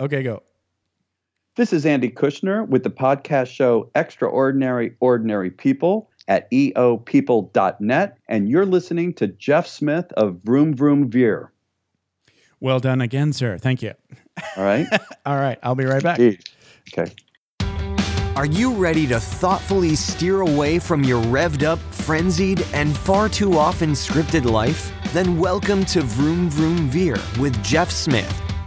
Okay, go. This is Andy Kushner with the podcast show Extraordinary Ordinary People at eopeople.net, and you're listening to Jeff Smith of Vroom Vroom Veer. Well done again, sir. Thank you. All right. All right. I'll be right back. Okay. Are you ready to thoughtfully steer away from your revved up, frenzied, and far too often scripted life? Then welcome to Vroom Vroom Veer with Jeff Smith,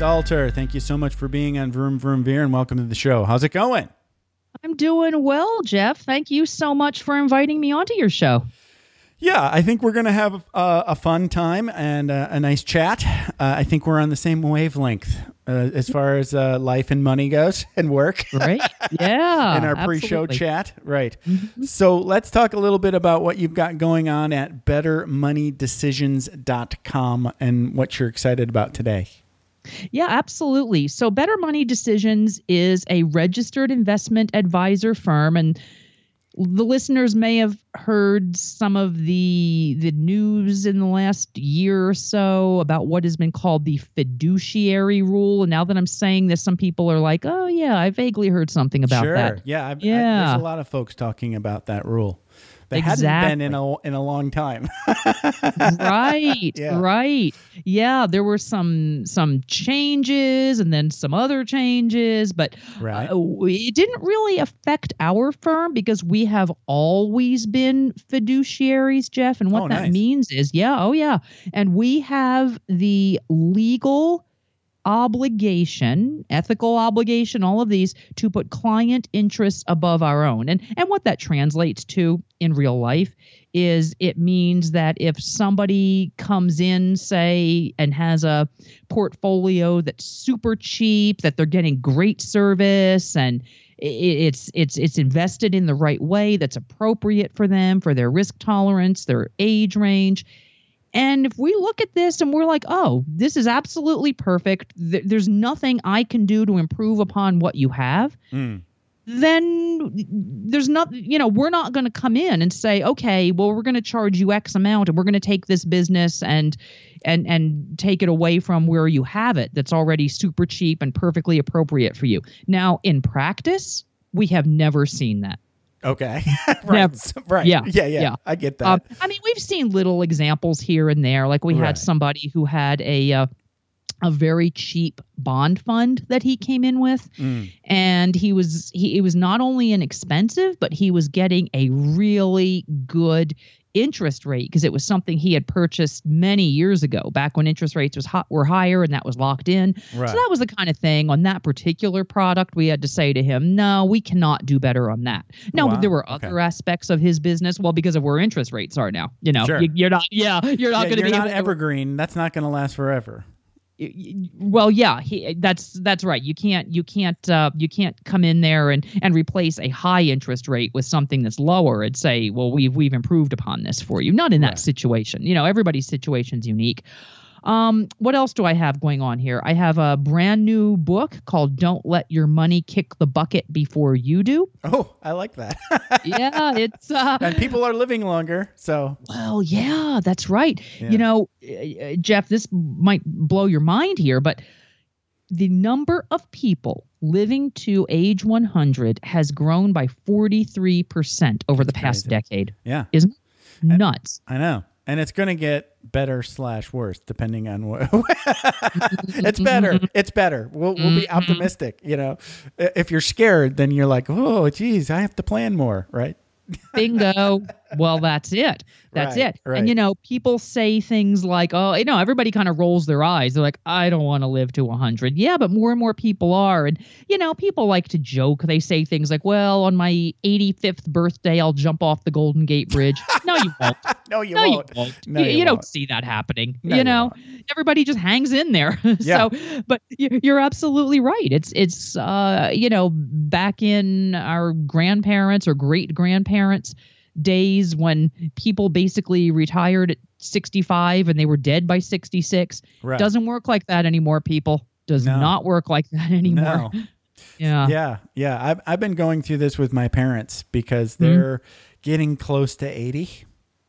Stalter, thank you so much for being on Vroom Vroom Veer and welcome to the show. How's it going? I'm doing well, Jeff. Thank you so much for inviting me onto your show. Yeah, I think we're going to have uh, a fun time and uh, a nice chat. Uh, I think we're on the same wavelength uh, as far as uh, life and money goes and work. Right? Yeah. in our pre-show chat, right? So let's talk a little bit about what you've got going on at BetterMoneyDecisions.com and what you're excited about today. Yeah, absolutely. So, Better Money Decisions is a registered investment advisor firm, and the listeners may have heard some of the the news in the last year or so about what has been called the fiduciary rule. And now that I'm saying this, some people are like, "Oh, yeah, I vaguely heard something about sure. that." Yeah. I, Yeah. there's a lot of folks talking about that rule. They hadn't been in a in a long time. right Yeah. right yeah there were some some changes and then some other changes but Right. uh, it didn't really affect our firm because we have always been fiduciaries jeff and what Oh, that nice. means is yeah oh yeah and we have the legal obligation, ethical obligation, all of these to put client interests above our own. And and what that translates to in real life is it means that if somebody comes in say and has a portfolio that's super cheap, that they're getting great service and it's it's it's invested in the right way that's appropriate for them for their risk tolerance, their age range, and if we look at this and we're like, oh, this is absolutely perfect, th- there's nothing I can do to improve upon what you have, Mm. then there's not, you know, we're not going to come in and say, okay, well, we're going to charge you X amount and we're going to take this business and and and take it away from where you have it that's already super cheap and perfectly appropriate for you. Now, in practice, we have never seen that. Okay. Right. Right. Yeah, Yeah. Yeah. yeah. I get that. Um, I mean, we've seen little examples here and there. Like we Right. had somebody who had a uh, a very cheap bond fund that he came in with, Mm. and he was he it was not only inexpensive, but he was getting a really good interest rate because it was something he had purchased many years ago, back when interest rates was hot, were higher and that was locked in. Right. So that was the kind of thing on that particular product we had to say to him, no, we cannot do better on that. No, Wow, but there were okay. other aspects of his business. Well, because of where interest rates are now, you know, Sure. you, you're not, yeah, you're not yeah, going to be not to- evergreen. That's not going to last forever. Well yeah he, that's that's right. You can't you can't uh, you can't come in there and and replace a high interest rate with something that's lower and say well we've we've improved upon this for you. Not in that Right. situation. You know everybody's situation's unique um what else do i have going on here i have a brand new book called don't let your money kick the bucket before you do Oh, I like that. yeah it's uh and people are living longer, so Well, yeah, that's right. Yeah. You know, uh, uh, Jeff, this might blow your mind here, but the number of people living to age 100 has grown by 43% over the past decade. yeah, Isn't it? Nuts. I know. And it's going to get better slash worse depending on what. it's better. It's better. We'll, we'll be Mm-hmm. optimistic. You know, if you're scared, then you're like, oh, geez, I have to plan more, right? Bingo. Well, that's it. That's Right, it. right. And you know, people say things like, "Oh, you know, everybody kind of rolls their eyes. They're like, I don't want to live to 100." Yeah, but more and more people are. And you know, people like to joke. They say things like, "Well, on my 85th birthday, I'll jump off the Golden Gate Bridge." no, you won't. no, you no, won't. you won't. No, you, you you don't won't. see that happening. No, you you know, everybody just hangs in there. Yeah. so, but you- you're absolutely right. It's it's uh, you know back in our grandparents or great grandparents days when people basically retired at 65 and they were dead by 66. Right. Doesn't work like that anymore. People does No. not work like that anymore. No. Yeah. yeah, yeah. I've I've been going through this with my parents because Mm-hmm. they're getting close to 80,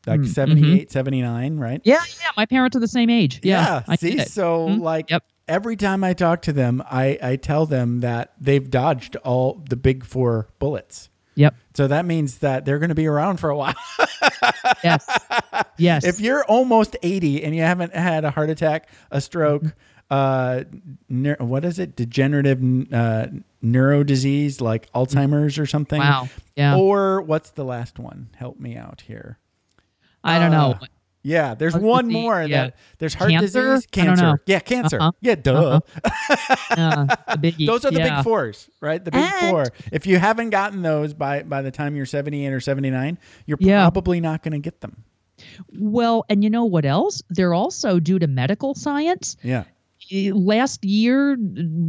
like Mm, 78, 79, right? Yeah, yeah. My parents are the same age. Yeah. I see, so Mhm. like Yep. every time I talk to them, I I tell them that they've dodged all the big four bullets. Yep. So that means that they're going to be around for a while. Yes. Yes. if you're almost 80 and you haven't had a heart attack, a stroke, uh, neur- what is it? Degenerative uh, neuro disease like Alzheimer's or something. Wow. Yeah. Or what's the last one? Help me out here. I don't know. Uh, Yeah, there's Heart one disease, more yeah. that there's heart Cancer? disease, cancer. Yeah, cancer. Uh-huh. Yeah, duh. Uh, the biggie. Those are the yeah. big fours, right? The big And- four. If you haven't gotten those by by the time you're 78 or 79, you're Yeah. probably not going to get them. Well, and you know what else? They're also due to medical science. Yeah. Eh, Last year,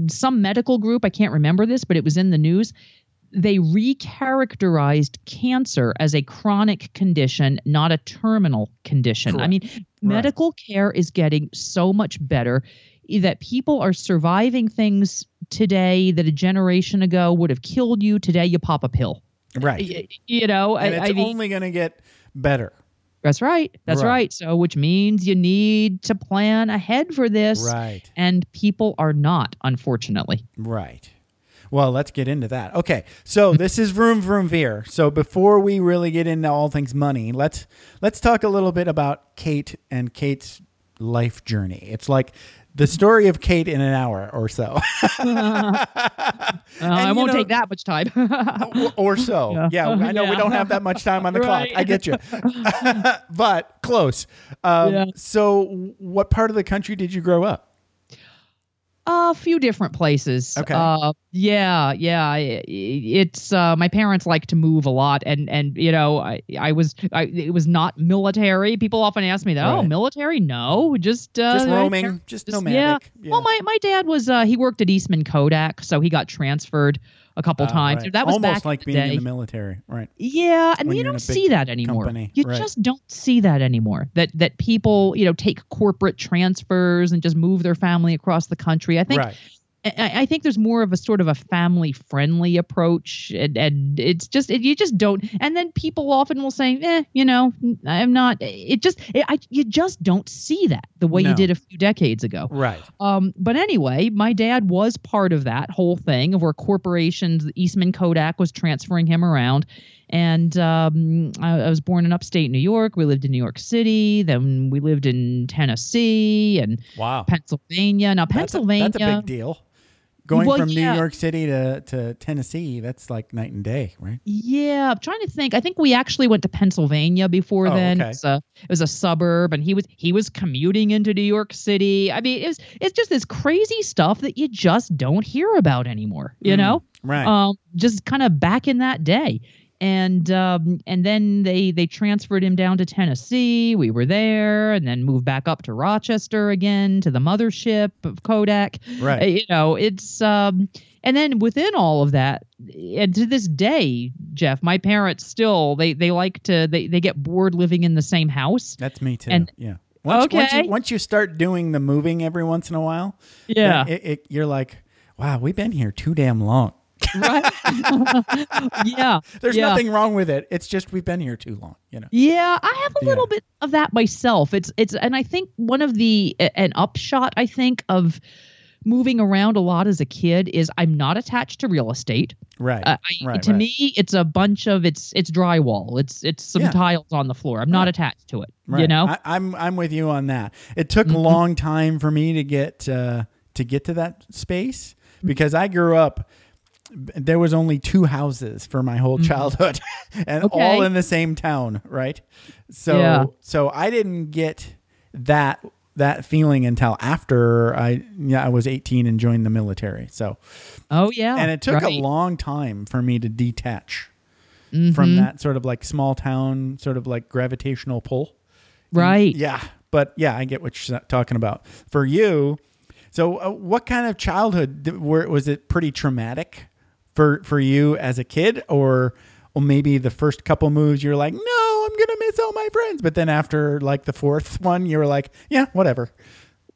some medical group, I can't remember this, but it was in the news. They recharacterized cancer as a chronic condition, not a terminal condition. I Correct. mean, medical care is getting so much better that people are surviving things today that a generation ago would have killed you. Today, you pop a pill. Right. Y- You know, and I, it's I mean, only going to get better. That's right. That's Right. right. So, which means you need to plan ahead for this. Right. And people are not, unfortunately. Right. Well, let's get into that. Okay, so this is Vroom Vroom Veer. So before we really get into all things money, let's let's talk a little bit about Kate and Kate's life journey. It's like the story of Kate in an hour or so, Uh, I won't know- take that much time. or, so. Yeah, Yeah. I know we don't have that much time on the Right. clock. I get you, but close. Um, Yeah. So, what part of the country did you grow up? A few different places. Okay. Uh, yeah, yeah. It's uh, my parents like to move a lot, and and you know, I I was I it was not military. People often ask me that. Oh, military? No, just uh, Just roaming, just, just- nomadic. Yeah. Well, my my dad was uh, he worked at Eastman Kodak, so he got transferred a couple Ah, times. right. That was almost back like in being the day. in the military, right? Yeah, and when you don't see that anymore. company, You right. just don't see that anymore. That that people, you know, take corporate transfers and just move their family across the country. I think right. I, think there's more of a sort of a family friendly approach, and, and it's just it, you just don't. And then people often will say, "Eh, you know, I'm not." It just it, I you just don't see that the way No. you did a few decades ago. Right. Um, but anyway, my dad was part of that whole thing of where corporations, Eastman Kodak was transferring him around. And um, I, I was born in upstate New York. We lived in New York City. Then we lived in Tennessee and Wow. Pennsylvania. Now, That's a- Pennsylvania. That's a, big deal. Going Well, from yeah. New York City to, to Tennessee, that's like night and day, right? Yeah, I'm trying to think. I think we actually went to Pennsylvania before Oh, then. okay. It, was a, it was a suburb, and he was he was commuting into New York City. I mean, it's it's just this crazy stuff that you just don't hear about anymore. You Mm, know, Right. um, just kind of back in that day. And um, and then they they transferred him down to Tennessee. We were there, and then moved back up to Rochester again to the mothership of Kodak. Uh, right. You know, it's um, and then within all of that, and to this day, Jeff, my parents still they they like to they they get bored living in the same house. That's me too. and- yeah. Once, once, Okay. you, once you start doing the moving every once in a while, Yeah, it, it, you're like, wow, we've been here too damn long. Right. yeah, There's Yeah. nothing wrong with it. It's just we've been here too long, you know. Yeah, I have a Yeah. little bit of that myself. It's it's and I think one of the an upshot I think of moving around a lot as a kid is I'm not attached to real estate. Right. Uh, I, Right, to right. me, it's a bunch of it's it's drywall. It's it's some Yeah. tiles on the floor. I'm not Right. attached to it. right. You know. I, I'm I'm with you on that. It took Mhm. a long time for me to get uh, to get to that space because I grew up. There was only two houses for my whole childhood, and Okay. all in the same town, right? So, Yeah. so I didn't get that that feeling until after I yeah I was 18 and joined the military. So, oh yeah. and it took right. a long time for me to detach. from Mhm. that sort of like small town, sort of like gravitational pull. Right. Yeah, but yeah, I get what you're talking about. For you, so uh, what kind of childhood were, was it? Pretty traumatic for for you as a kid, or or maybe the first couple moves you're like, no, I'm gonna miss all my friends, but then after like the fourth one, you were like, yeah, whatever.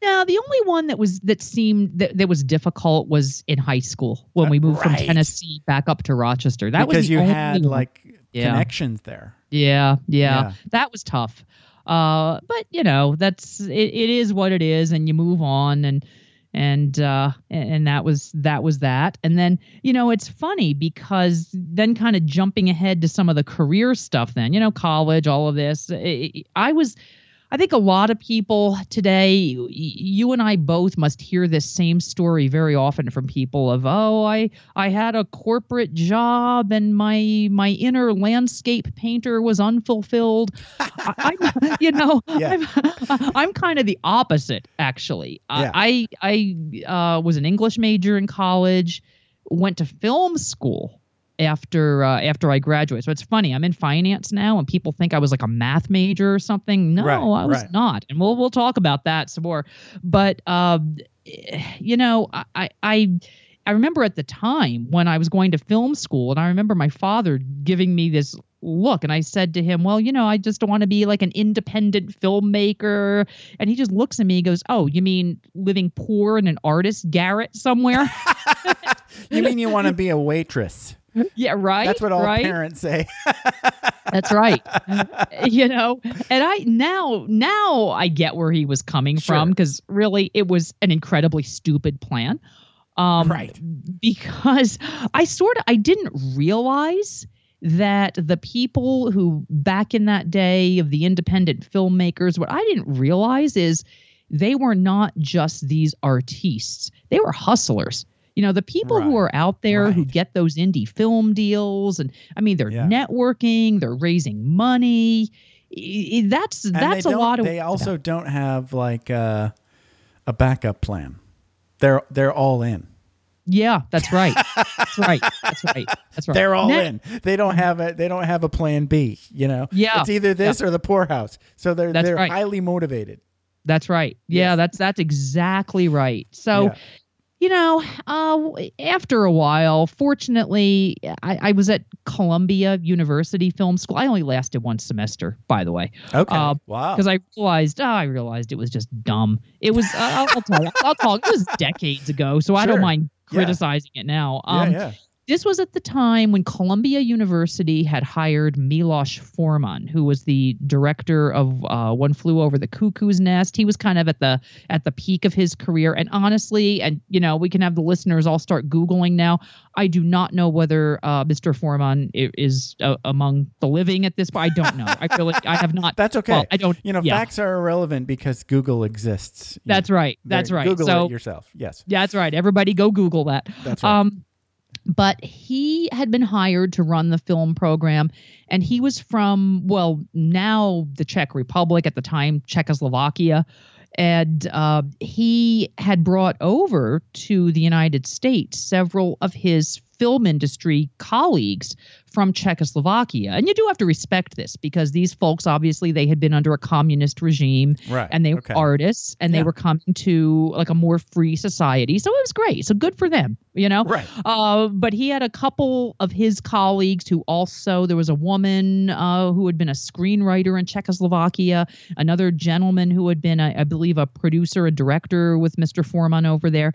Now, the only one that was that seemed that, that was difficult was in high school when Uh, we moved right. from Tennessee back up to Rochester. That because was you had one. like Yeah. connections there. Yeah, yeah, Yeah. that was tough. Uh, but you know, that's it, it is what it is, and you move on, and and uh, and that was that was that. And then you know, it's funny because then kind of jumping ahead to some of the career stuff. Then you know, college, all of this. I, I was. I think a lot of people today, you and I both must hear this same story very often from people of, oh, I I had a corporate job and my my inner landscape painter was unfulfilled. I, I'm, you know, Yeah. I'm, I'm kind of the opposite actually. Yeah. I I uh, was an English major in college, went to film school after uh, after I graduated. So it's funny. I'm in finance now, and people think I was like a math major or something. No, Right, I was right. not, and we'll we'll talk about that some more. But um, you know, I I. I I remember at the time when I was going to film school, and I remember my father giving me this look, and I said to him, "Well, you know, I just want to be like an independent filmmaker." And he just looks at me, and goes, "Oh, you mean living poor in an artist garret somewhere?" You mean you want to be a waitress? Yeah, right. That's what all right? parents say. That's right. you know, and I now now I get where he was coming Sure. from because really it was an incredibly stupid plan. Um, Right. Because I sort of I didn't realize that the people who back in that day of the independent filmmakers, what I didn't realize is they were not just these artistes; they were hustlers. You know, the people who are out there who get those indie film deals, and I mean, they're Yeah. networking, they're raising money. That's And that's a lot of. They also don't have like uh, a backup plan. They're they're all in. yeah, that's right. that's right. That's right. That's right. They're all in. They don't have a they don't have a plan B. You know. Yeah. It's either this or the poorhouse. So they're That's they're right. highly motivated. That's right. Yeah, Yes. that's that's exactly right. So. Yeah. You know, uh, after a while, fortunately, I, I was at Columbia University Film School. I only lasted one semester, by the way, Okay. uh, wow. because I realized, oh, I realized it was just dumb. It was, uh, I'll, I'll tell you, I'll talk. It was decades ago, so I don't mind Yeah. criticizing it now. Um, yeah, yeah. This was at the time when Columbia University had hired Milos Forman, who was the director of uh, One Flew Over the Cuckoo's Nest. He was kind of at the at the peak of his career, and honestly, and you know, we can have the listeners all start googling now. I do not know whether uh, Mr. Forman is uh, among the living at this point. I don't know. I feel like I have not. That's okay. Well, I don't. you know, yeah. facts are irrelevant because Google exists. That's know, right. That's right. Google so it yourself. Yes. Yeah, that's right. Everybody go Google that. That's right. Um, but he had been hired to run the film program, and he was from, well, now the Czech Republic, at the time, Czechoslovakia. And uh, he had brought over to the United States several of his film industry colleagues from Czechoslovakia. And you do have to respect this because these folks, obviously, they had been under a communist regime right. and they were artists and they were coming to like a more free society. So it was great. So good for them, you know? Right. Uh, but he had a couple of his colleagues who also, there was a woman uh, who had been a screenwriter in Czechoslovakia, another gentleman who had been, a, I believe, a producer, a director with Mr. Forman over there.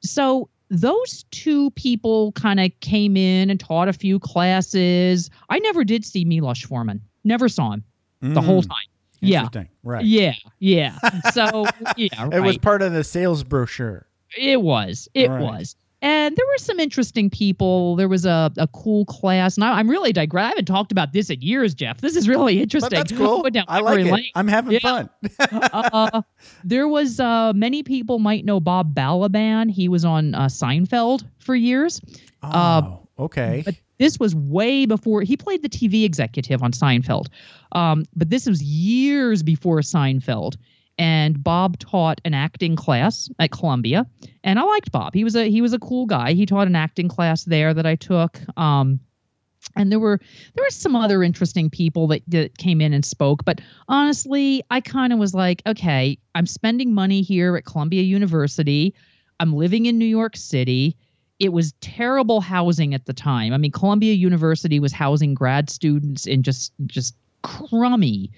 So those two people kind of came in and taught a few classes. I never did see Milos Forman, never saw him the whole Mm, time. Yeah. Right. Yeah, yeah. So yeah, It was part of the sales brochure. It was. It Right. was. And there were some interesting people. There was a, a cool class. And I, I'm really digress. I haven't talked about this in years, Jeff. This is really But interesting. that's cool. I like it. Lane. I'm having Yeah. fun. uh, there was uh, many people might know Bob Balaban. He was on uh, Seinfeld for years. Oh, okay. uh, But this was way before he played the TV executive on Seinfeld. Um, but this was years before Seinfeld. And Bob taught an acting class at Columbia, and I liked Bob. He was a he was a cool guy. He taught an acting class there that I took. Um, and there were there were some other interesting people that, that came in and spoke but honestly i kind of was like okay i'm spending money here at columbia university i'm living in new york city it was terrible housing at the time i mean columbia university was housing grad students in just just crummy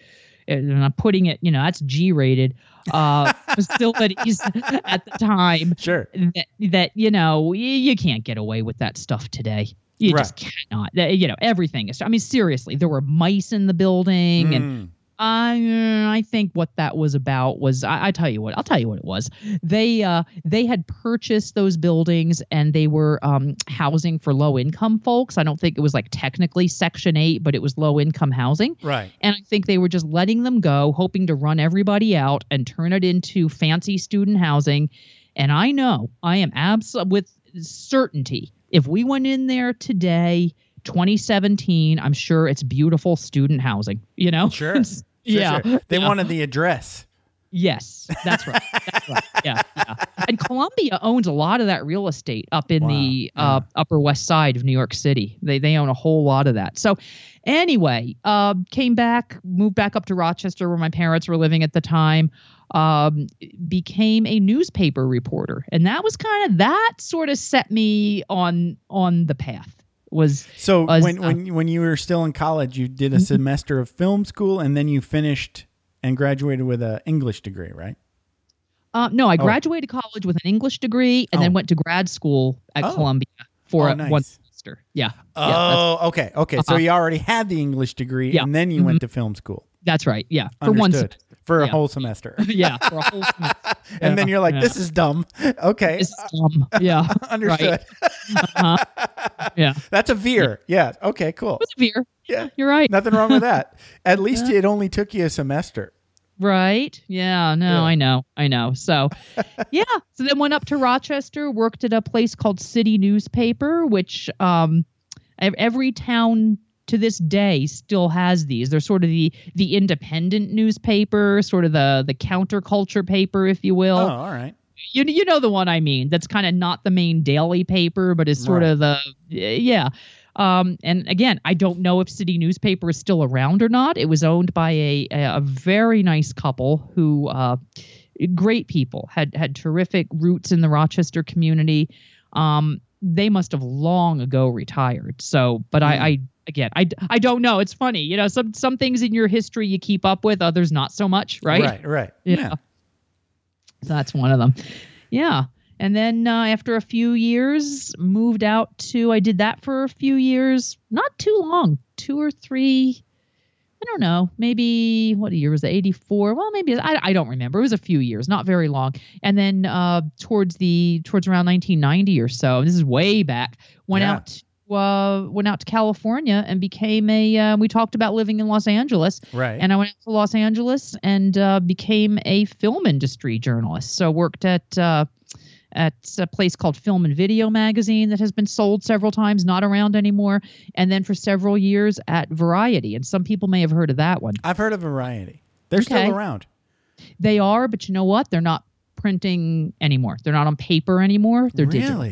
and i'm putting it you know that's g rated uh facilities at the time Sure. that, that you know y- you can't get away with that stuff today you just cannot you know everything is i mean seriously there were mice in the building and Mm. I I think what that was about was I, I tell you what I'll tell you what it was. They uh they had purchased those buildings and they were um housing for low income folks. I don't think it was like technically Section Eight, but it was low income housing. Right. And I think they were just letting them go, hoping to run everybody out and turn it into fancy student housing. And I know I am abs with certainty if we went in there today, 2017, I'm sure it's beautiful student housing. You know, Sure. Sure, yeah, sure. They yeah. wanted the address. Yes, that's right. That's right. Yeah, yeah. And Columbia owns a lot of that real estate up in Wow, the uh, Upper West Side of New York City. They they own a whole lot of that. So, anyway, uh, came back, moved back up to Rochester where my parents were living at the time. Um, became a newspaper reporter, and that was kind of that sort of set me on on the path. Was So Was, when uh, when when you were still in college, you did a Mhm. semester of film school, and then you finished and graduated with an English degree, right? Uh, no, I Oh. graduated college with an English degree and Oh. then went to grad school at Oh. Columbia for Oh, nice. one semester. Yeah. yeah, Oh, okay, okay. So Uh-huh. you already had the English degree, Yeah. and then you went to film school that's right. Yeah. For one Understood. for a Yeah. whole semester. Yeah. For a whole semester. and then you're like, yeah. "This is dumb." Okay, This is dumb. Yeah. understood. Uh-huh. Yeah. That's a veer. Yeah. Okay. Cool. It was a veer. Yeah. You're right. Nothing wrong with that. At least it only took you a semester. Right. Yeah. No, Yeah. I know. I know. So, yeah. So then went up to Rochester, worked at a place called City Newspaper, which um, every town to this day still has these. They're sort of the the independent newspaper, sort of the the counterculture paper, if you will. oh, all right. You you know the one I mean. That's kind of not the main daily paper, but is sort Right. of the yeah. Um, and again, I don't know if City Newspaper is still around or not. It was owned by a a, a very nice couple who uh, great people had had terrific roots in the Rochester community. Um, they must have long ago retired. So, but Mm. I, I again, I, I don't know. It's funny, you know, some some things in your history you keep up with, others not so much, right? Right. Right. Yeah. So that's one of them. Yeah. And then uh, after a few years, moved out to, I did that for a few years, not too long, two or three. I don't know, maybe what year was it? 84. Well, maybe I, I don't remember. It was a few years, not very long. And then uh, towards the towards around 1990 or so, this is way back, went Yeah. out uh, went out to California and became a. Uh, we talked about living in Los Angeles, Right. and I went out to Los Angeles and uh, became a film industry journalist. So worked at uh, at a place called Film and Video Magazine that has been sold several times, not around anymore. And then for several years at Variety, and some people may have heard of that one. I've heard of Variety. They're Okay. still around. They are, but you know what? They're not printing anymore. They're not on paper anymore. They're digital.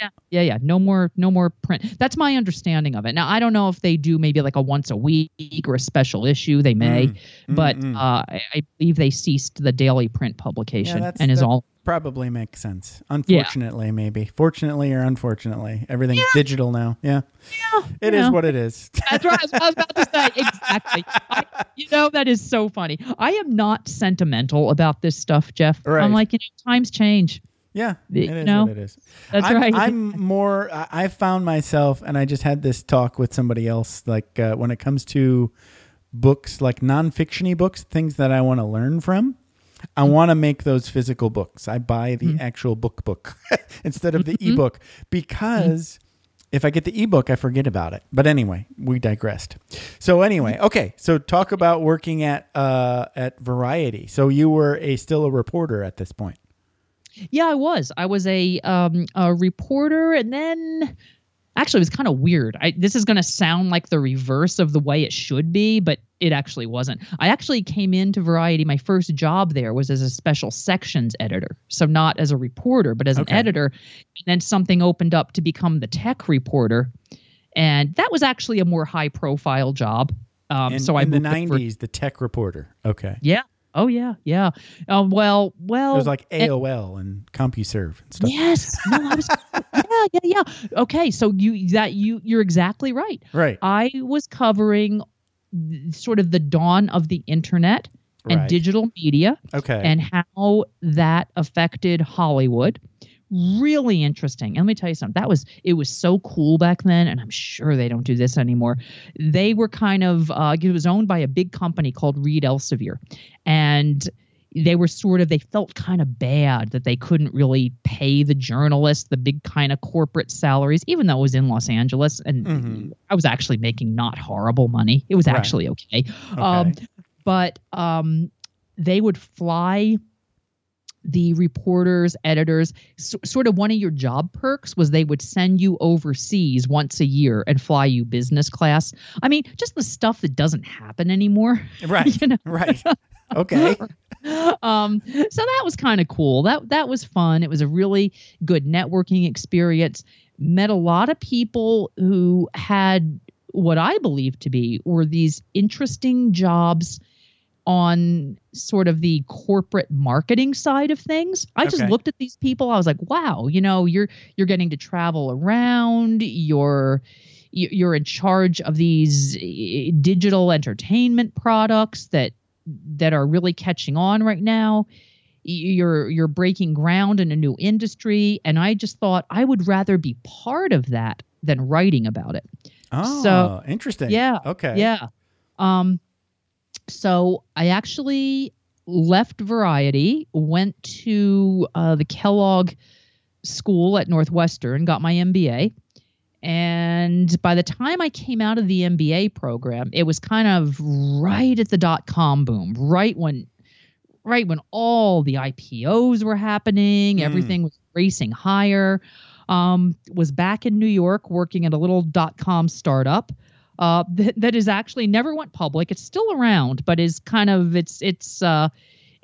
Yeah, yeah, yeah. No more, no more print. That's my understanding of it. Now I don't know if they do maybe like a once a week or a special issue. They may, Mm, but mm. uh, I, believe they ceased the daily print publication that's- and is all. Probably makes sense. Unfortunately, maybe. Fortunately or unfortunately, everything's digital now. Yeah. Yeah. It is yeah. what it is. That's right. I was about to say exactly. I, you know that is so funny. I am not sentimental about this stuff, Jeff. Right. I'm like, you know, times change. Yeah, Y- it is no, what it is. That's I'm, right. I'm more. I found myself, and I just had this talk with somebody else. Like uh, when it comes to books, like nonfictiony books, things that I want to learn from. I Mm-hmm. want to make those physical books. I buy the actual book book instead of the Mm-hmm. ebook because if I get the ebook, I forget about it. But anyway, we digressed. So anyway, okay. So talk about working at uh, at Variety. So you were a still a reporter at this point. Yeah, I was. I was a um a reporter and then actually it was kind of weird. I this is going to sound like the reverse of the way it should be, but it actually wasn't. I actually came into Variety my first job there was as a special sections editor. So not as a reporter, but as Okay. an editor. And then something opened up to become the tech reporter. and that was actually a more high profile job. Um, in, so I in the moved for- '90s, the tech reporter. Okay, yeah. Oh yeah, yeah. Um, well, well. it was like AOL and CompuServe and stuff. Yes. No, I was. yeah, yeah, yeah. Okay, so you that you you're exactly right. Right, I was covering sort of the dawn of the internet and right. digital media okay, and how that affected Hollywood. Really interesting. And let me tell you something. That was it was so cool back then, and I'm sure they don't do this anymore. They were kind of uh, it was owned by a big company called Reed Elsevier, and they were sort of they felt kind of bad that they couldn't really pay the journalists the big kind of corporate salaries, even though it was in Los Angeles, and Mhm. I was actually making not horrible money. It was Right. actually okay. okay. Um, but um, they would fly the reporters, editors. S- sort of one of your job perks was they would send you overseas once a year and fly you business class. I mean, just the stuff that doesn't happen anymore. right, you know? right. Okay, um, so that was kind of cool. That that was fun. It was a really good networking experience. Met a lot of people who had what I believe to be were these interesting jobs on sort of the corporate marketing side of things. I just Okay. looked at these people. I was like, wow, you know, you're you're getting to travel around. You're you- you're in charge of these eh, digital entertainment products that that are really catching on right now. You're you're breaking ground in a new industry, and I just thought I would rather be part of that than writing about it. oh, so interesting. Yeah, okay, Yeah. Um so I actually left Variety, went to uh, the Kellogg School at Northwestern, got my MBA. And by the time I came out of the MBA program, it was kind of right at the dot com boom, right when right when all the IPOs were happening, Mm. everything was racing higher. Um, was back in New York working at a little dot com startup uh, that, that is actually never went public. It's still around, but is kind of it's it's uh,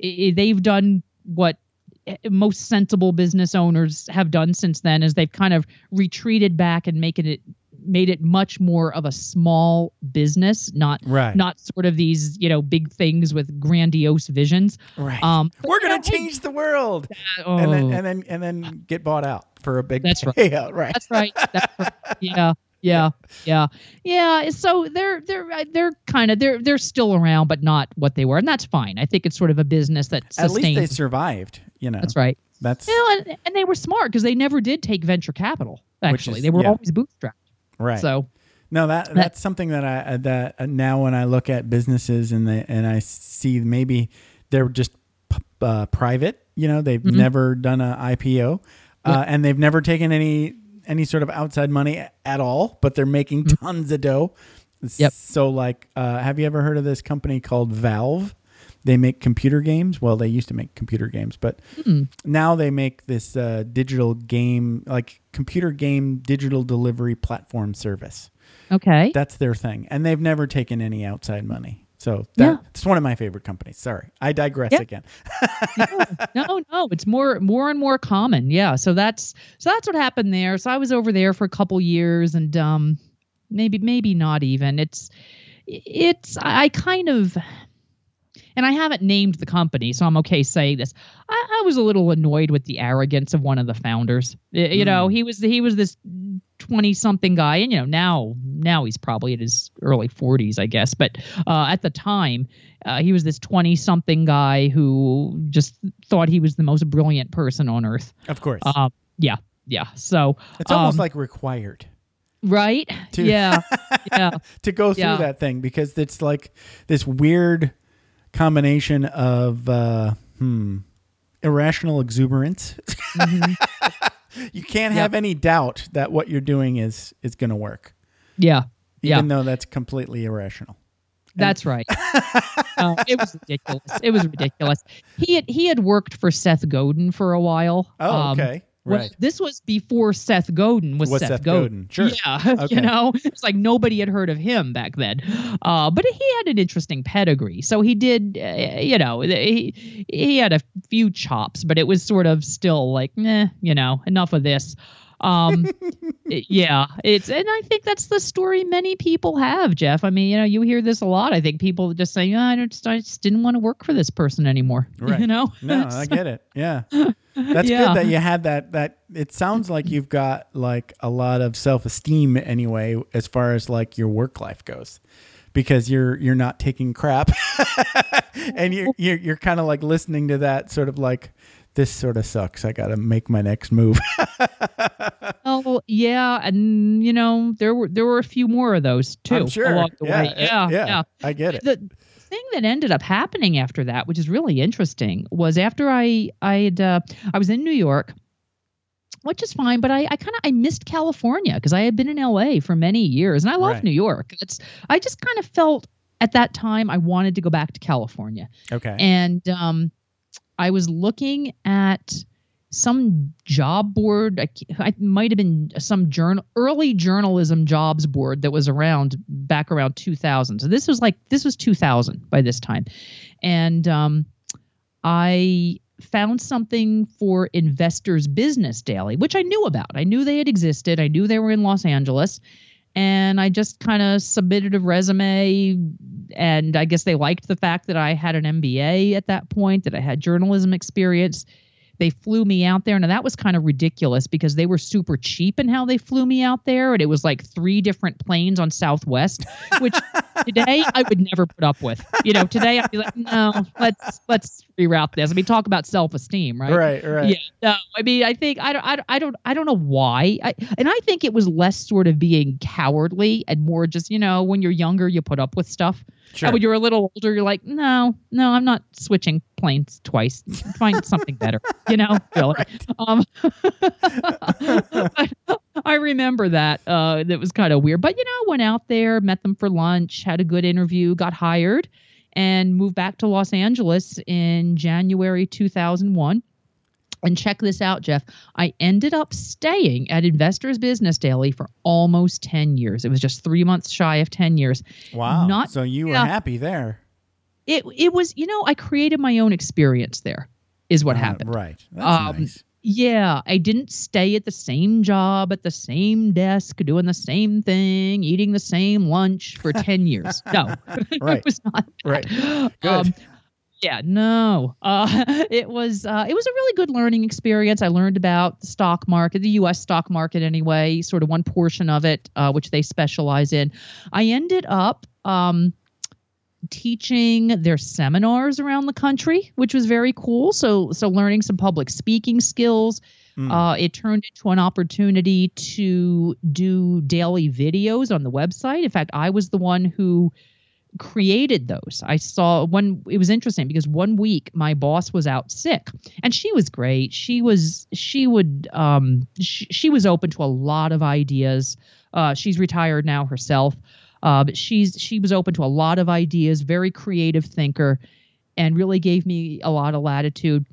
i- they've done what eh, most sensible business owners have done since then is they've kind of retreated back and making it made it much more of a small business not right, not sort of these you know big things with grandiose visions right. um We're gonna you know, hey, change the world, oh, and then and then and then get bought out for a big That's right. payout. Right. That's right. That's right. Yeah. Yeah. Yeah. Yeah. So they're they're uh, they're kind of they're they're still around, but not what they were, and that's fine. I think it's sort of a business that At least they survived. You know. That's right. That's You know, and, and they were smart because they never did take venture capital. Actually, is- they were yeah. always bootstrapped. right. So No, that that's something that I that uh, now when I look at businesses and they and I see maybe they're just p- uh, private. You know, they've Mm-hmm. never done an IPO, uh, and they've never taken any any sort of outside money at all. But they're making tons of dough. Mm-hmm. Yep. So, like, uh, have you ever heard of this company called Valve? They make computer games. Well, they used to make computer games, but Hmm. now they make this uh, digital game, like computer game digital delivery platform service. okay. That's their thing, and they've never taken any outside money. So that, it's one of my favorite companies. Sorry, I digress Yeah. again. no, no, it's more more and more common. Yeah. So that's so that's what happened there. So I was over there for a couple years and um maybe maybe not even. It's it's I kind of and I haven't named the company, so I'm okay saying this. I, I was a little annoyed with the arrogance of one of the founders. Y- You know, he was he was this twenty something guy, and you know now now he's probably in his early forties, I guess. But uh, at the time, uh, he was this twenty something guy who just thought he was the most brilliant person on earth. Of course, Um, yeah, yeah. So it's almost um, like required right, to yeah, yeah. to go through Yeah. that thing because it's like this weird combination of uh, hmm irrational exuberance. Mm-hmm. you can't have any doubt that what you're doing is is going to work, Yeah, even yeah. though that's completely irrational. That's right. Uh, it was ridiculous. It was ridiculous. He had he had worked for Seth Godin for a while. Oh, Um, okay, well, right. this was before Seth Godin was, Seth, Seth Godin. Godin, sure. Yeah, Okay. you know, it's like nobody had heard of him back then. Uh, but he had an interesting pedigree. So he did, uh, you know, he he had a few chops, but it was sort of still like, eh, you know, enough of this. Um, yeah, it's and I think that's the story many people have, Jeff. I mean, you know, you hear this a lot. I think people just say, "Yeah, I just, I just didn't want to work for this person anymore." Right. You know? No, I get it. Yeah. That's Yeah. good that you had that that it sounds like you've got like a lot of self-esteem anyway as far as like your work life goes. Because you're you're not taking crap. and you're you're, you're kind of like listening to that sort of like this sort of sucks. I got to make my next move. Oh yeah, and you know there were there were a few more of those too I'm sure. along the yeah, way. Yeah, yeah, yeah. I get it. The thing that ended up happening after that, which is really interesting, was after I I had uh, I was in New York, which is fine, but I I kind of I missed California because I had been in LA for many years and I love Right. New York. It's I just kind of felt at that time I wanted to go back to California Okay. and um, I was looking at some job board. I, I might have been some journal, early journalism jobs board that was around back around 2000. So this was like this was 2000 by this time, and um, I found something for Investors Business Daily, which I knew about. I knew they had existed. I knew they were in Los Angeles. And I just kind of submitted a resume, and I guess they liked the fact that I had an MBA at that point, that I had journalism experience. They flew me out there, and that was kind of ridiculous because they were super cheap in how they flew me out there, and it was like three different planes on Southwest, which today I would never put up with. You know, today I'd be like, no, let's let's reroute this. I mean, talk about self-esteem, right? right, right. Yeah, no. I mean, I think I don't, I don't, I don't, I don't know why. I, and I think it was less sort of being cowardly and more just, you know, when you're younger, you put up with stuff. Sure. And when you're a little older, you're like, no, no, I'm not switching planes twice. Find something better, you know. Really. Um, I remember that. Uh, that was kind of weird, but you know, went out there, met them for lunch, had a good interview, got hired, and moved back to Los Angeles in January 2001. And check this out, Jeff. I ended up staying at Investors Business Daily for almost 10 years. It was just three months shy of 10 years. wow. not- so you were yeah. happy there. It it was, you know, I created my own experience there, is what Uh, happened. Right. Um, nice. Yeah, I didn't stay at the same job, at the same desk, doing the same thing, eating the same lunch for 10 years. No, Right. it was not that. Right. Good. Yeah, no. Uh, it was uh, it was a really good learning experience. I learned about the stock market, the U.S. stock market, anyway, sort of one portion of it, uh, which they specialize in. I ended up um, teaching their seminars around the country, which was very cool. So so learning some public speaking skills. Mm. Uh, it turned into an opportunity to do daily videos on the website. In fact, I was the one who created those. I saw one it was interesting because one week my boss was out sick and she was great. She was she would um she, she was open to a lot of ideas. Uh she's retired now herself. Uh but she's she was open to a lot of ideas, very creative thinker and really gave me a lot of latitude.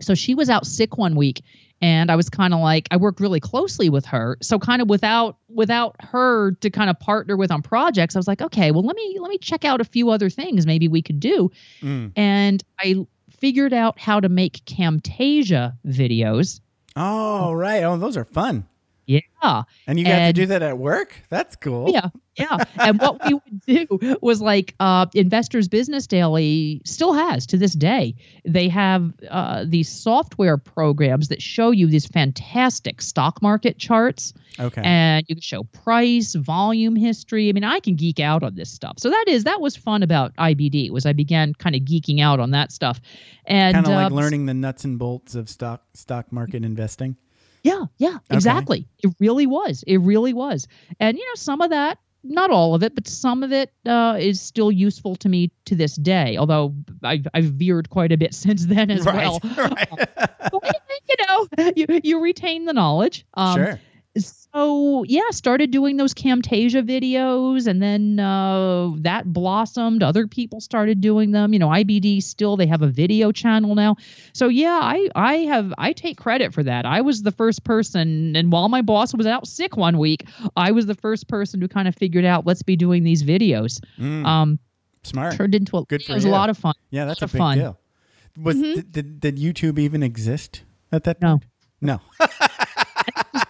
So she was out sick one week and I was kind of like I worked really closely with her. So kind of without without her to kind of partner with on projects, I was like, okay, well let me let me check out a few other things maybe we could do. Mm. And I figured out how to make Camtasia videos. Oh, right. Oh, those are fun. Yeah. And you got to do that at work? That's cool. Yeah, yeah. And what we would do was like uh, Investors Business Daily still has to this day. They have uh, these software programs that show you these fantastic stock market charts, Okay. and you can show price, volume history. I mean, I can geek out on this stuff. So that is that was fun about IBD was I began kind of geeking out on that stuff, and kind of like uh, learning the nuts and bolts of stock stock market investing. Yeah, yeah, exactly. It really was. It really was. And you know, some of that, not all of it, but some of it uh, is still useful to me to this day. Although I've, I've veered quite a bit since then as right. well. right. But, you know, you you retain the knowledge. Um, sure. So yeah, started doing those Camtasia videos, and then uh, that blossomed. Other people started doing them. You know, IBD still they have a video channel now. So yeah, I I have I take credit for that. I was the first person, and while my boss was out sick one week, I was the first person who kind of figured out let's be doing these videos. Mm, Um, smart. turned into a Good it was you. a lot of fun. Yeah, that's a of big fun. deal. Was Mhm. did, did, did YouTube even exist at that No. point? No.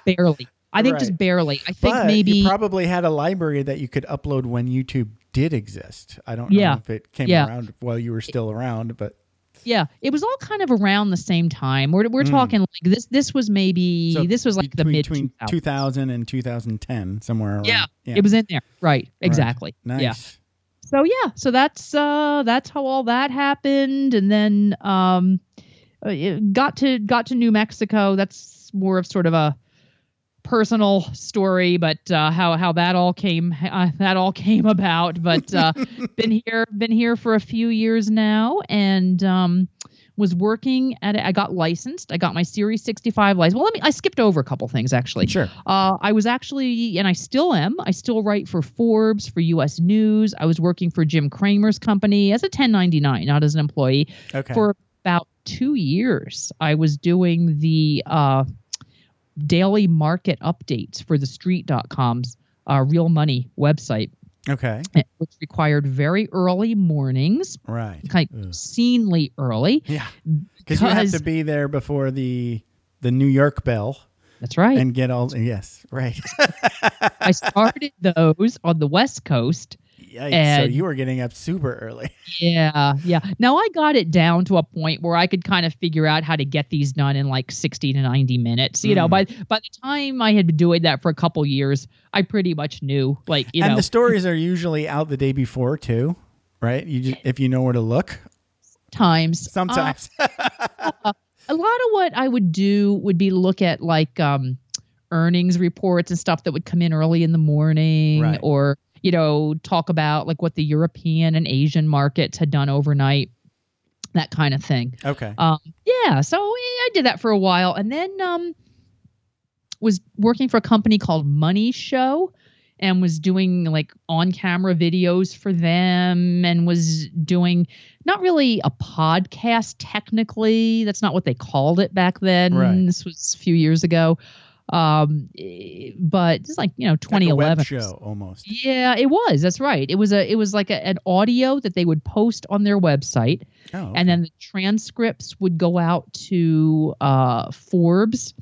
barely. I think Right. just barely. I think but maybe you probably had a library that you could upload when YouTube did exist. I don't know Yeah. if it came Yeah. around while you were still around, but yeah, it was all kind of around the same time. We're we're talking like this. This was maybe so this was like the between, mid between 2000 and 2010, somewhere around. Yeah, It was in there, right? Exactly. nice. Yeah. so yeah so that's uh that's how all that happened and then um uh, got to got to new mexico that's more of sort of a personal story but uh how how that all came uh, that all came about but uh been here been here for a few years now and um was working at I got licensed. I got my Series 65 license. Well, let me I skipped over a couple things actually. Sure. Uh, I was actually, and I still am, I still write for Forbes, for US News. I was working for Jim Cramer's company as a 1099, not as an employee. Okay. For about two years, I was doing the uh, daily market updates for TheStreet.com's uh, real money website, okay. which required very early mornings, Right. kind of obscenely early. Yeah. Because you have to be there before the the New York bell That's right. and get all. Yes. Right. I started those on the West Coast. Yikes. so you were getting up super early. Yeah, yeah. Now I got it down to a point where I could kind of figure out how to get these done in like 60 to 90 minutes. You know, Mm. by by the time I had been doing that for a couple years, I pretty much knew like, you and know, the stories are usually out the day before too, right? You just, if you know where to look. times Sometimes. uh, a lot of what I would do would be look at like um earnings reports and stuff that would come in early in the morning Right. or you know, talk about like what the European and Asian markets had done overnight. That kind of thing. okay. Um, yeah, so I did that for a while, and then um, was working for a company called Money Show, and was doing like on-camera videos for them, and was doing not really a podcast technically. That's not what they called it back then. Right. This was a few years ago, um, eh, but it's like you know Like a 2011 web show almost. Yeah, it was. That's right. It was a it was like a, an audio that they would post on their website Oh. okay. and then the transcripts would go out to uh, Forbes.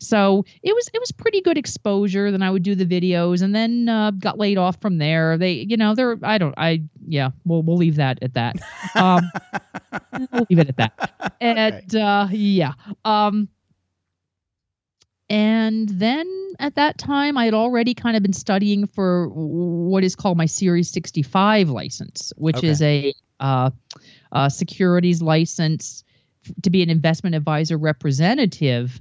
So it was it was pretty good exposure. Then I would do the videos, and then uh, got laid off from there. They, you know, they're I don't I yeah. We'll we'll leave that at that. Um, we'll leave it at that. And uh, yeah. Um, and then at that time, I had already kind of been studying for what is called my Series 65 license, which Okay. is a uh, uh, securities license to be an investment advisor representative.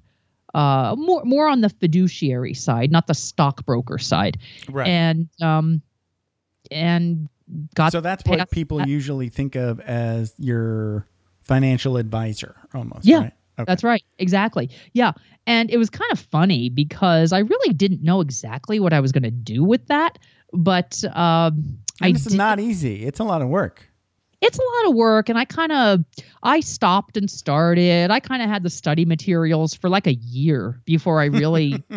Uh, more more on the fiduciary side, not the stockbroker side, right. and um, and got so that's what people that. usually think of as your financial advisor almost. Yeah, Right? Okay. That's right. Exactly. Yeah. And it was kind of funny because I really didn't know exactly what I was going to do with that. But um, I And this is did- not easy. It's a lot of work. it's a lot of work. And I kind of, I stopped and started. I kind of had the study materials for like a year before I really,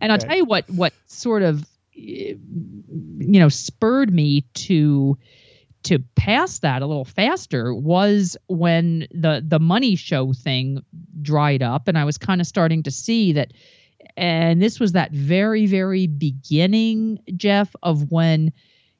and I'll Okay. tell you what, what sort of, eh, you know, spurred me to, to pass that a little faster was when the the money show thing dried up and I was kind of starting to see that and this was that very very beginning Jeff of when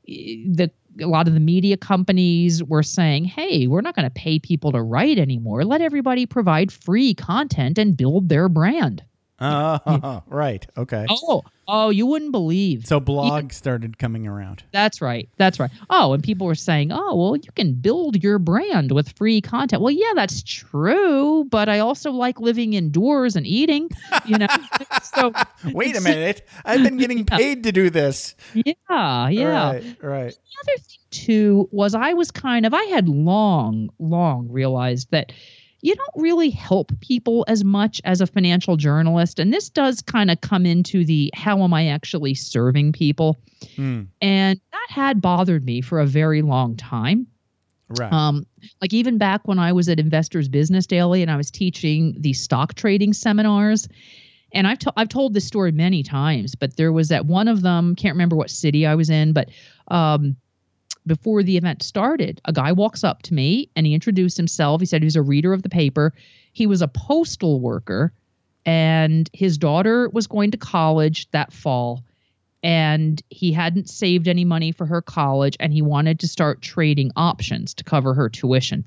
eh, the a lot of the media companies were saying, "Hey, we're not going to pay people to write anymore. Let everybody provide free content and build their brand." Oh, right. Okay. Oh, oh, you wouldn't believe. So blogs started coming around. That's right. That's right. Oh, and people were saying, "Oh, well, you can build your brand with free content." Well, yeah, that's true, but I also like living indoors and eating, you know. so, Wait a minute. I've been getting paid to do this. yeah, yeah. Right. Right. The other thing too was I was kind of I had long, long realized that you don't really help people as much as a financial journalist, and this does kind of come into the how am I actually serving people, Hmm. and that had bothered me for a very long time. Right. Um, like even back when I was at Investors Business Daily and I was teaching the stock trading seminars, and I've to- I've told this story many times, but there was that one of them. Can't remember what city I was in, but um, before the event started, a guy walks up to me and he introduced himself. He said he was a reader of the paper. He was a postal worker, and his daughter was going to college that fall and he hadn't saved any money for her college and he wanted to start trading options to cover her tuition.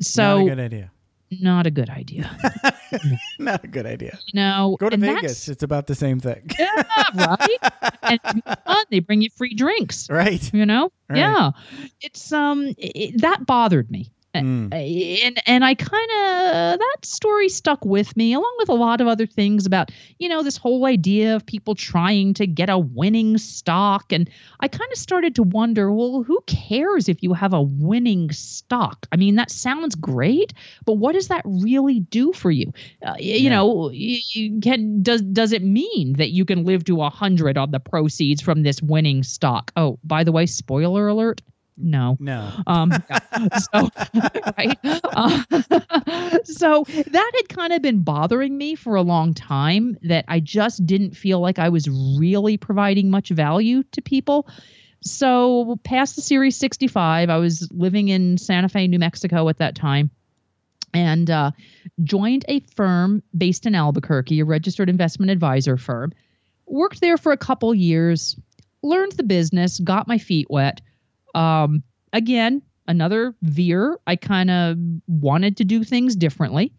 So good idea. Not a good idea. Not a good idea. You know, Go to Vegas. It's about the same thing. Yeah, right. and fun. they bring you free drinks. right. You know, Right. yeah. It's um it, that bothered me. Mm. and and I kind of that story stuck with me along with a lot of other things about you know this whole idea of people trying to get a winning stock and I kind of started to wonder well who cares if you have a winning stock I mean that sounds great but what does that really do for you uh, you Yeah. know you, can does does it mean that you can live to a hundred on the proceeds from this winning stock oh by the way spoiler alert no No. um, so, right. Uh, so that had kind of been bothering me for a long time that I just didn't feel like I was really providing much value to people. So past the Series 65, I was living in Santa Fe, New Mexico at that time. And uh, joined a firm based in Albuquerque, a registered investment advisor firm. Worked there for a couple years, learned the business, got my feet wet um, again, another veer. I kind of wanted to do things differently.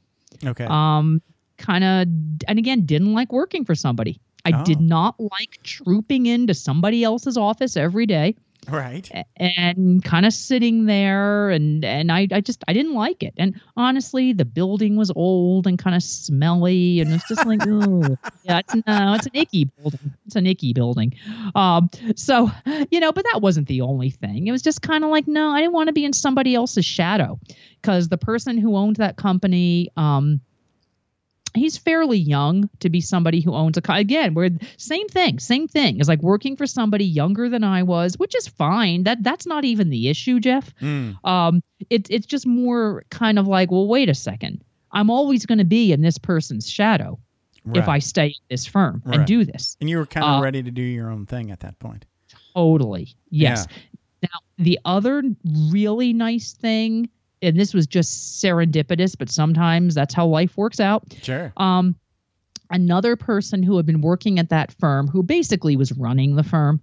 Okay. Um, kind of, and again, didn't like working for somebody. I did Oh. not like trooping into somebody else's office every day right. and kind of sitting there and and I, I just I didn't like it. And honestly, the building was old and kind of smelly and it's just like oh yeah, it's no, it's an icky building. It's an icky building. Um so you know, but that wasn't the only thing. It was just kind of like no, I didn't want to be in somebody else's shadow because the person who owned that company um he's fairly young to be somebody who owns a car. again we're same thing same thing it's like working for somebody younger than i was which is fine that that's not even the issue jeff Mm. um it, it's just more kind of like well wait a second i'm always going to be in this person's shadow if i stay at this firm Right. and do this And you were kind of uh, ready to do your own thing at that point. Totally. Yes. Now, the other really nice thing, and this was just serendipitous, but sometimes that's how life works out. Sure. Um, another person who had been working at that firm, who basically was running the firm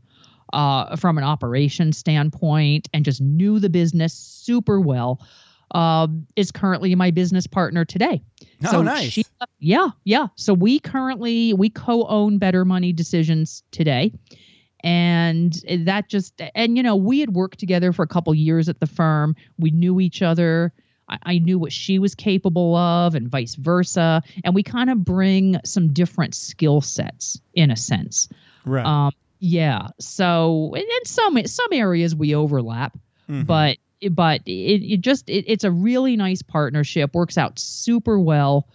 uh, from an operation standpoint and just knew the business super well, um, is currently my business partner today. Oh, so nice. she, yeah, yeah. So we currently we co-own Better Money Decisions today, and that just and you know we had worked together for a couple years at the firm. We knew each other. I, I knew what she was capable of, and vice versa. And we kind of bring some different skill sets in a sense. right. Um, yeah. So in some some areas we overlap Mhm. but but it, it just it, it's a really nice partnership works out super well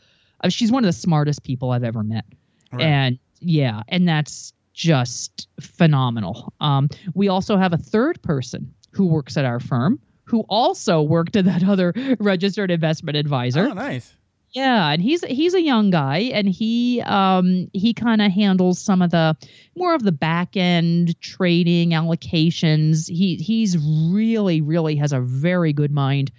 uh, she's one of the smartest people i've ever met Right. and yeah and that's just phenomenal um, we also have a third person who works at our firm who also worked at that other registered investment advisor Oh, nice. yeah, and he's he's a young guy, and he um he kind of handles some of the more of the back end trading allocations. He he's really really has a very good mind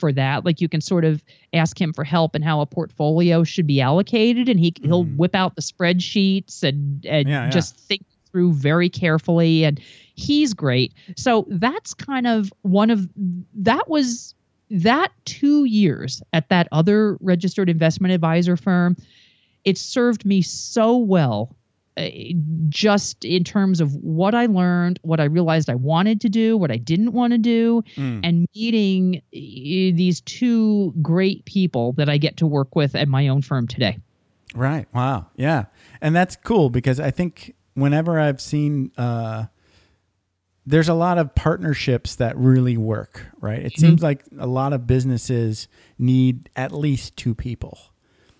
for that. Like you can sort of ask him for help in how a portfolio should be allocated, and he he'll Mhm. whip out the spreadsheets and and Yeah, yeah. just think through very carefully and he's great so that's kind of one of that was that two years at that other registered investment advisor firm, it served me so well, just in terms of what I learned, what I realized I wanted to do, what I didn't want to do, Mm. and meeting uh, these two great people that I get to work with at my own firm today. Right. Wow. Yeah. And that's cool because I think whenever I've seen uh there's a lot of partnerships that really work, right? It seems like a lot of businesses need at least two people.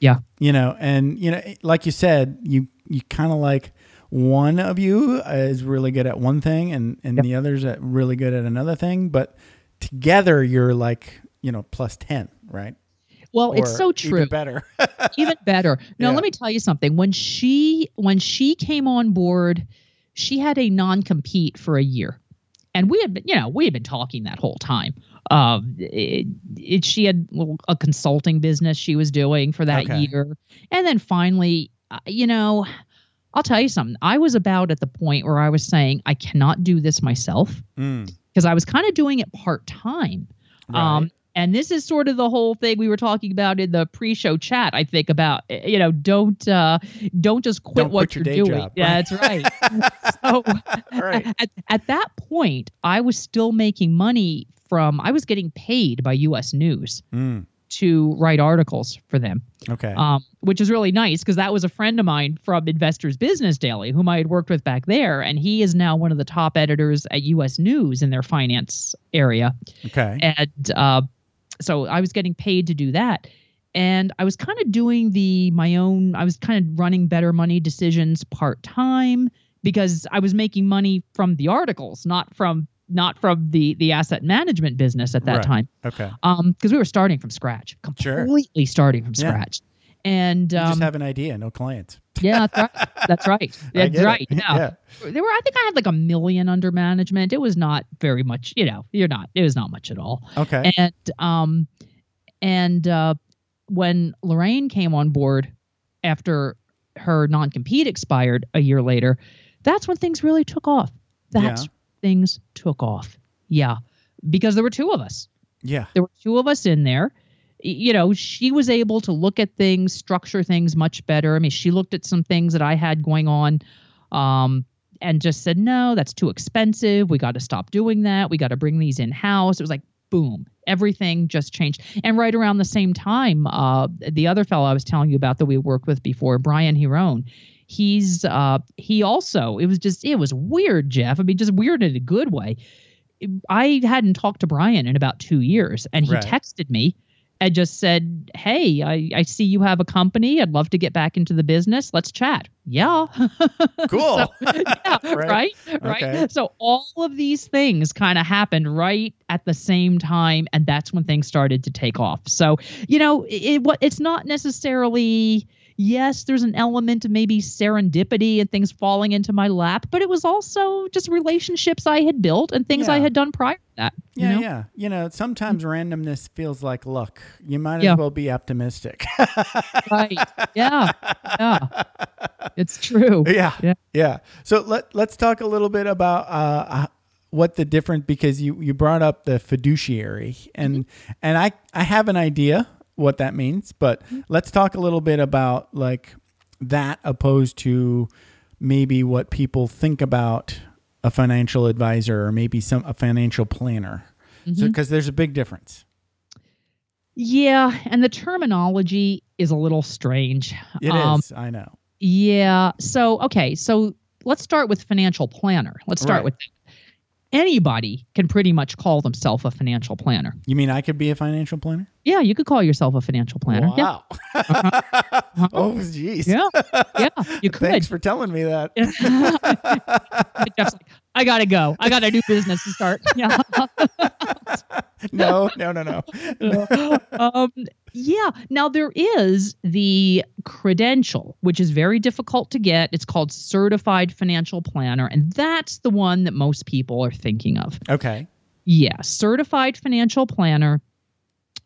Yeah. You know, and you know, like you said, you you kind of like one of you uh, is really good at one thing and and Yep. the other's at really good at another thing, but together you're like, you know, plus 10, right? Well, it's Or so even true. better. even better. Now, Yeah. let me tell you something. When she when she came on board, she had a non compete for a year, and we had been, you know, we had been talking that whole time. Um, it, it, she had a consulting business she was doing for that Okay. year, and then finally, uh, you know, I'll tell you something. I was about at the point where I was saying I cannot do this myself Mm, because I was kind of doing it part time. Um, and this is sort of the whole thing we were talking about in the pre-show chat. I think about eh, you know don't uh, don't just quit Don't what quit your you're doing. job, Yeah, right. that's right. so Right. at, at that point, I was still making money from. I was getting paid by U.S. News Mm, to write articles for them okay. um, which is really nice because that was a friend of mine from Investors Business Daily, whom I had worked with back there, and he is now one of the top editors at U.S. News in their finance area. okay. And uh, so I was getting paid to do that, and I was kind of doing the my own. I was kind of running Better Money Decisions part time because I was making money from the articles, not from not from the the asset management business at that Right. time Okay. um because we were starting from scratch Sure. completely starting from Yeah. scratch and You um just have an idea, no clients. yeah that's right that's right that's right yeah. yeah. there were i think i had like a million under management it was not very much you know you're not it was not much at all Okay. and um and uh when lorraine came on board after her non-compete expired a year later that's when things really took off that's Yeah. Things took off. Yeah. Because there were two of us. Yeah. there were two of us in there. You know she was able to look at things structure things much better. I mean she looked at some things that i had going on um, and just said no that's too expensive. We got to stop doing that. We got to bring these in house it was like boom. Everything just changed. And right around the same time uh, the other fellow i was telling you about that we worked with before brian Hirone, he's uh, he also it was just it was weird jeff i mean just weird in a good way I hadn't talked to Brian in about two years, and he Right. texted me and just said, "Hey, I, I see you have a company. I'd love to get back into the business. Let's chat." Yeah, Cool. yeah, right, right. Okay. So all of these things kind of happened right at the same time, and that's when things started to take off. So you know, it, what it's not necessarily. Yes, there's an element of maybe serendipity and things falling into my lap, but it was also just relationships I had built and things I had done prior to that. you Yeah, know? yeah. You know, sometimes randomness feels like luck. You might Yeah. as well be optimistic. right. Yeah. Yeah. It's true. yeah, Yeah. yeah. So let let's talk a little bit about uh, uh, what the difference because you you brought up the fiduciary and and I I have an idea what that means, but let's talk a little bit about like that opposed to maybe what people think about a financial advisor or maybe some a financial planner. So because there's a big difference. Yeah. And the terminology is a little strange. It is. Um, I know. Yeah. So, okay. So let's start with financial planner. Let's start Right. with that. Anybody can pretty much call themselves a financial planner. You mean I could be a financial planner? Yeah, you could call yourself a financial planner. Yeah. Wow. Uh-huh. oh, jeez. Yeah. Yeah. You could. Thanks for telling me that. Jeff's like, I gotta go. I got a new business to start. Yeah. no, no, no, no. um, yeah. Now there is the credential, which is very difficult to get. It's called certified financial planner, and that's the one that most people are thinking of. Okay. Yeah, certified financial planner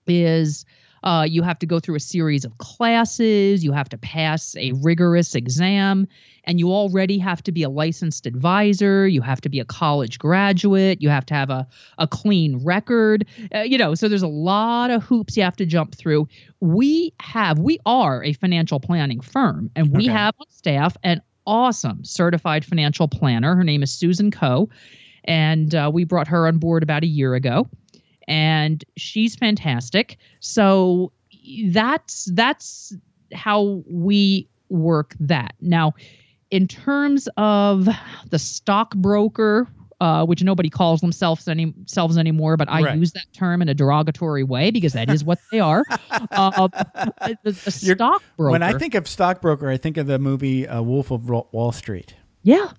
is uh, you have to go through a series of classes, you have to pass a rigorous exam, and you already have to be a licensed advisor, you have to be a college graduate, you have to have a, a clean record. Uh, you know, so there's a lot of hoops you have to jump through. We have, we are a financial planning firm, and we Okay. have on staff an awesome certified financial planner. Her name is Susan Coe and uh, we brought her on board about a year ago and she's fantastic so that's that's how we work that now in terms of the stockbroker uh, which nobody calls themselves any themselves anymore, but I Right. use that term in a derogatory way because that is what they are. Uh, the, the stockbroker. When I think of stockbroker, I think of the movie uh, Wolf of Wall Street. Yeah.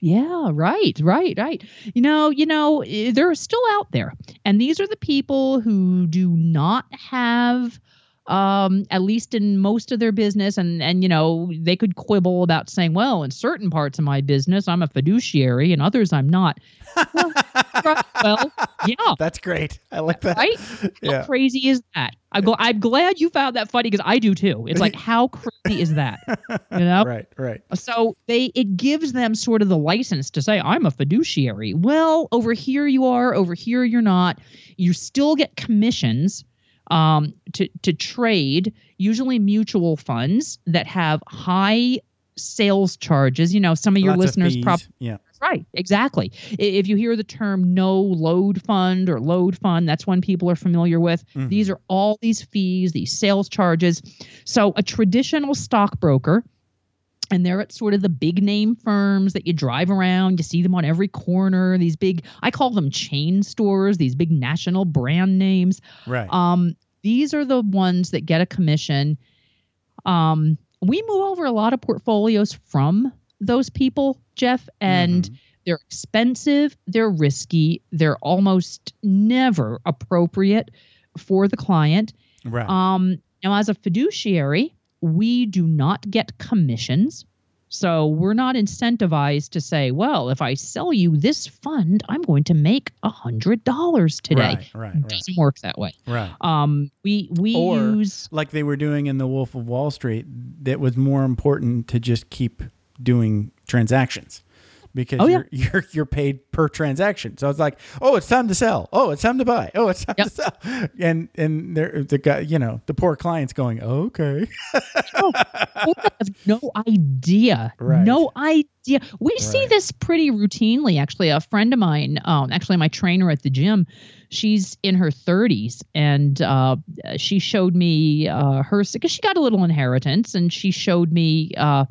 Yeah, right, right, right. You know, you know, eh, they're still out there. And these are the people who do not have um, at least in most of their business, and and you know they could quibble about saying, well, in certain parts of my business, I'm a fiduciary, and others I'm not. Well yeah, That's great. I like that. right. Yeah. How crazy is that? I'm, gl- I'm glad you found that funny because I do too. It's like how crazy is that? You know. Right, right. So they it gives them sort of the license to say I'm a fiduciary. Well, over here you are, over here you're not. You still get commissions um, to to trade, usually mutual funds that have high sales charges. You know, some of your Lots listeners probably Yeah. Right, exactly. If you hear the term no load fund or load fund, that's one people are familiar with. Mhm. These are all these fees, these sales charges. So a traditional stockbroker, and they're at sort of the big name firms that you drive around, you see them on every corner, these big, I call them chain stores, these big national brand names. Right. Um, these are the ones that get a commission. Um, we move over a lot of portfolios from those people, Jeff, and Mhm. they're expensive, they're risky, they're almost never appropriate for the client. right. Um, now, as a fiduciary, we do not get commissions. So we're not incentivized to say, well, if I sell you this fund, I'm going to make a hundred dollars today. Right, right, It right. doesn't work that way. Right. Um, we we Or- use Like they were doing in the Wolf of Wall Street, that was more important to just keep doing transactions. Because Oh, yeah. you're, you're you're paid per transaction, so it's like, oh, it's time to sell. Oh, it's time to buy. Oh, it's time Yep. to sell. And and there the guy, you know, the poor client's going, okay, we have no idea. Right. No idea. We see this pretty routinely. Actually, a friend of mine, um, actually my trainer at the gym, she's in her 30s, and uh, she showed me uh, her because she got a little inheritance, and she showed me uh,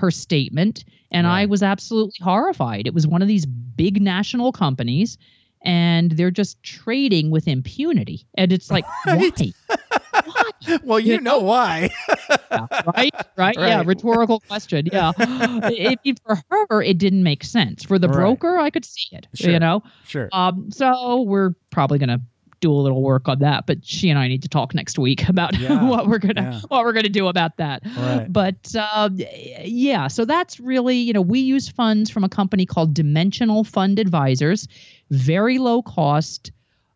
her statement, and I was absolutely horrified. It was one of these big national companies. And they're just trading with impunity, and it's like, Right. why? why? well, you You know why? Yeah, right? Right? Yeah, rhetorical question. Yeah. it, it- for her, it didn't make sense. For the Right. broker, I could see it. Sure. You know? sure. Um, so we're probably gonna do a little work on that, but she and I need to talk next week about Yeah, what we're gonna yeah. what we're gonna do about that. Right. But um, yeah, so that's really, you know, we use funds from a company called Dimensional Fund Advisors, very low cost,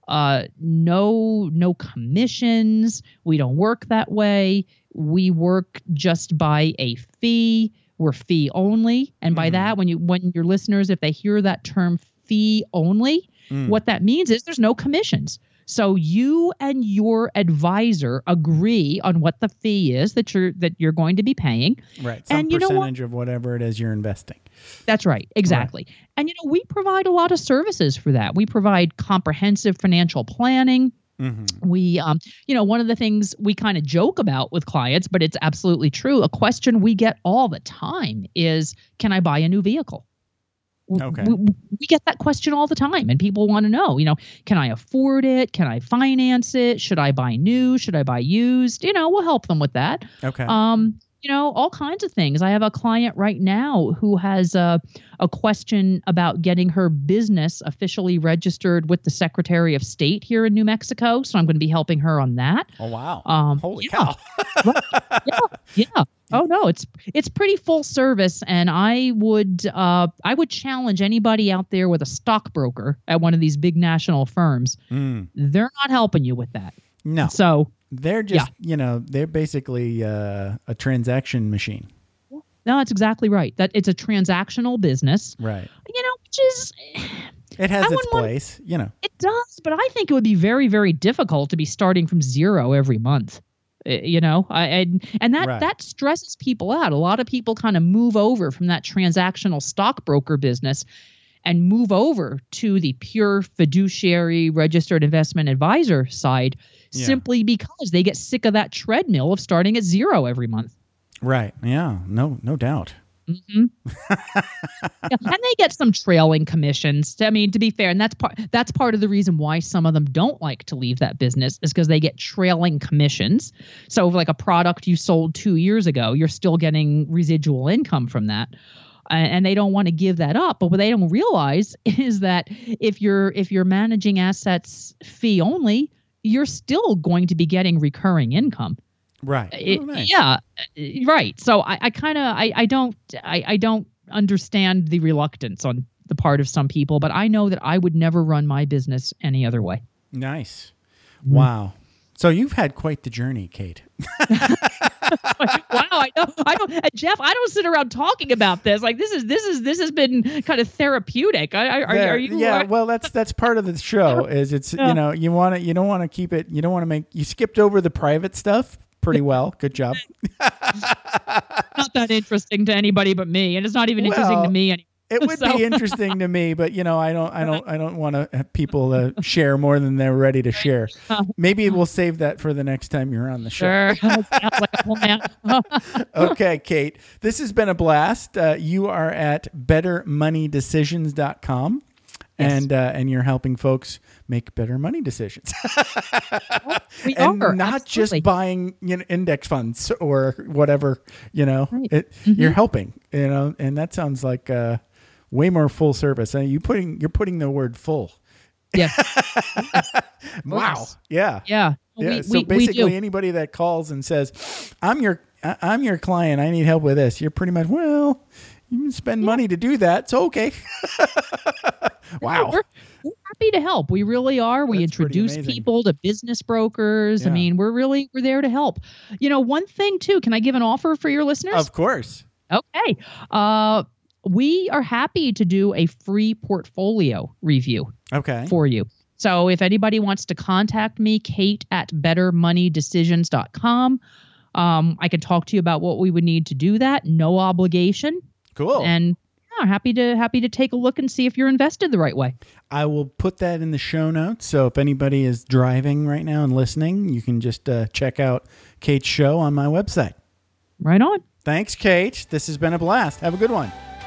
uh, no no commissions. We don't work that way. We work just by a fee. We're fee only, and by Mhm. that, when you when your listeners, if they hear that term fee only, Mm. what that means is there's no commissions. So you and your advisor agree on what the fee is that you're that you're going to be paying. Right. Some and you know what? percentage of whatever it is you're investing. That's right, exactly. And you know, we provide a lot of services for that. We provide comprehensive financial planning. Mm-hmm. We, um, you know, one of the things we kind of joke about with clients, but it's absolutely true. A question we get all the time is, "Can I buy a new vehicle?" Okay. We, we get that question all the time, and people want to know, you know, can I afford it? Can I finance it? Should I buy new? Should I buy used? You know, we'll help them with that Okay. um you know all kinds of things i have a client right now who has a, a question about getting her business officially registered with the secretary of state here in new mexico so i'm going to be helping her on that oh wow. um Holy yeah, cow. yeah oh no it's it's pretty full service and i would uh i would challenge anybody out there with a stockbroker at one of these big national firms Mm. they're not helping you with that No. so They're just, you know, they're basically uh, a transaction machine. no that's exactly right that it's a transactional business Right. you know which is It has its wouldn't want- place, you know. It does, but I think it would be very, very difficult to be starting from zero every month. Uh, You know, I and and that Right. that stresses people out. A lot of people kind of move over from that transactional stockbroker business and move over to the pure fiduciary registered investment advisor side Yeah. simply because they get sick of that treadmill of starting at zero every month. Right. Yeah. No, no doubt. hmm and they get some trailing commissions. I mean, to be fair, and that's part that's part of the reason why some of them don't like to leave that business is because they get trailing commissions. So, like a product you sold two years ago, you're still getting residual income from that. And they don't want to give that up, but what they don't realize is that if you're if you're managing assets fee only, you're still going to be getting recurring income. Right. It- Oh, nice. Yeah, uh, right. So I, I kind of I, I don't I, I don't understand the reluctance on the part of some people, but I know that I would never run my business any other way. Nice. Mm-hmm. Wow. So you've had quite the journey, Kate. wow, I know I don't uh, Jeff, I don't sit around talking about this. Like this is this is this has been kind of therapeutic. I, I, are, There. are you yeah, are- well, that's that's part of the show. Is it's Yeah. you know you want to you don't want to keep it you don't want to make you skipped over the private stuff pretty well. Good job. not that interesting to anybody but me, and it's not even interesting to me anymore. It would So- be interesting to me, but you know I don't I don't I don't want to have people uh, share more than they're ready to share. Maybe we'll save that for the next time you're on the show. Sure. Sounds like a plan. okay, Kate. This has been a blast. Uh, you are at bettermoneydecisions.com and uh, and you're helping folks make better money decisions. we and are not absolutely. just buying you know, index funds or whatever, you know. Right. It, Mm-hmm. You're helping, you know, and that sounds like uh, way more full service. And you putting you're putting the word full. Yeah. Wow. Yeah. Yeah. Yeah, we, so we, we basically, do. anybody that calls and says, "I'm your I'm your client. I need help with this," you're pretty much well. You can spend money to do that. It's okay. wow. We're, we're happy to help. We really are. We That's introduce people to business brokers. I mean, we're really we're there to help. You know, one thing too. Can I give an offer for your listeners? Of course. okay. Uh, we are happy to do a free portfolio review Okay. for you. So if anybody wants to contact me, Kate at bettermoneydecisions.com. Um, I can talk to you about what we would need to do that. No obligation. Cool. And yeah, happy to happy to take a look and see if you're invested the right way. I will put that in the show notes. So if anybody is driving right now and listening, you can just uh, check out Kate's show on my website. Right on. Thanks, Kate. This has been a blast. Have a good one.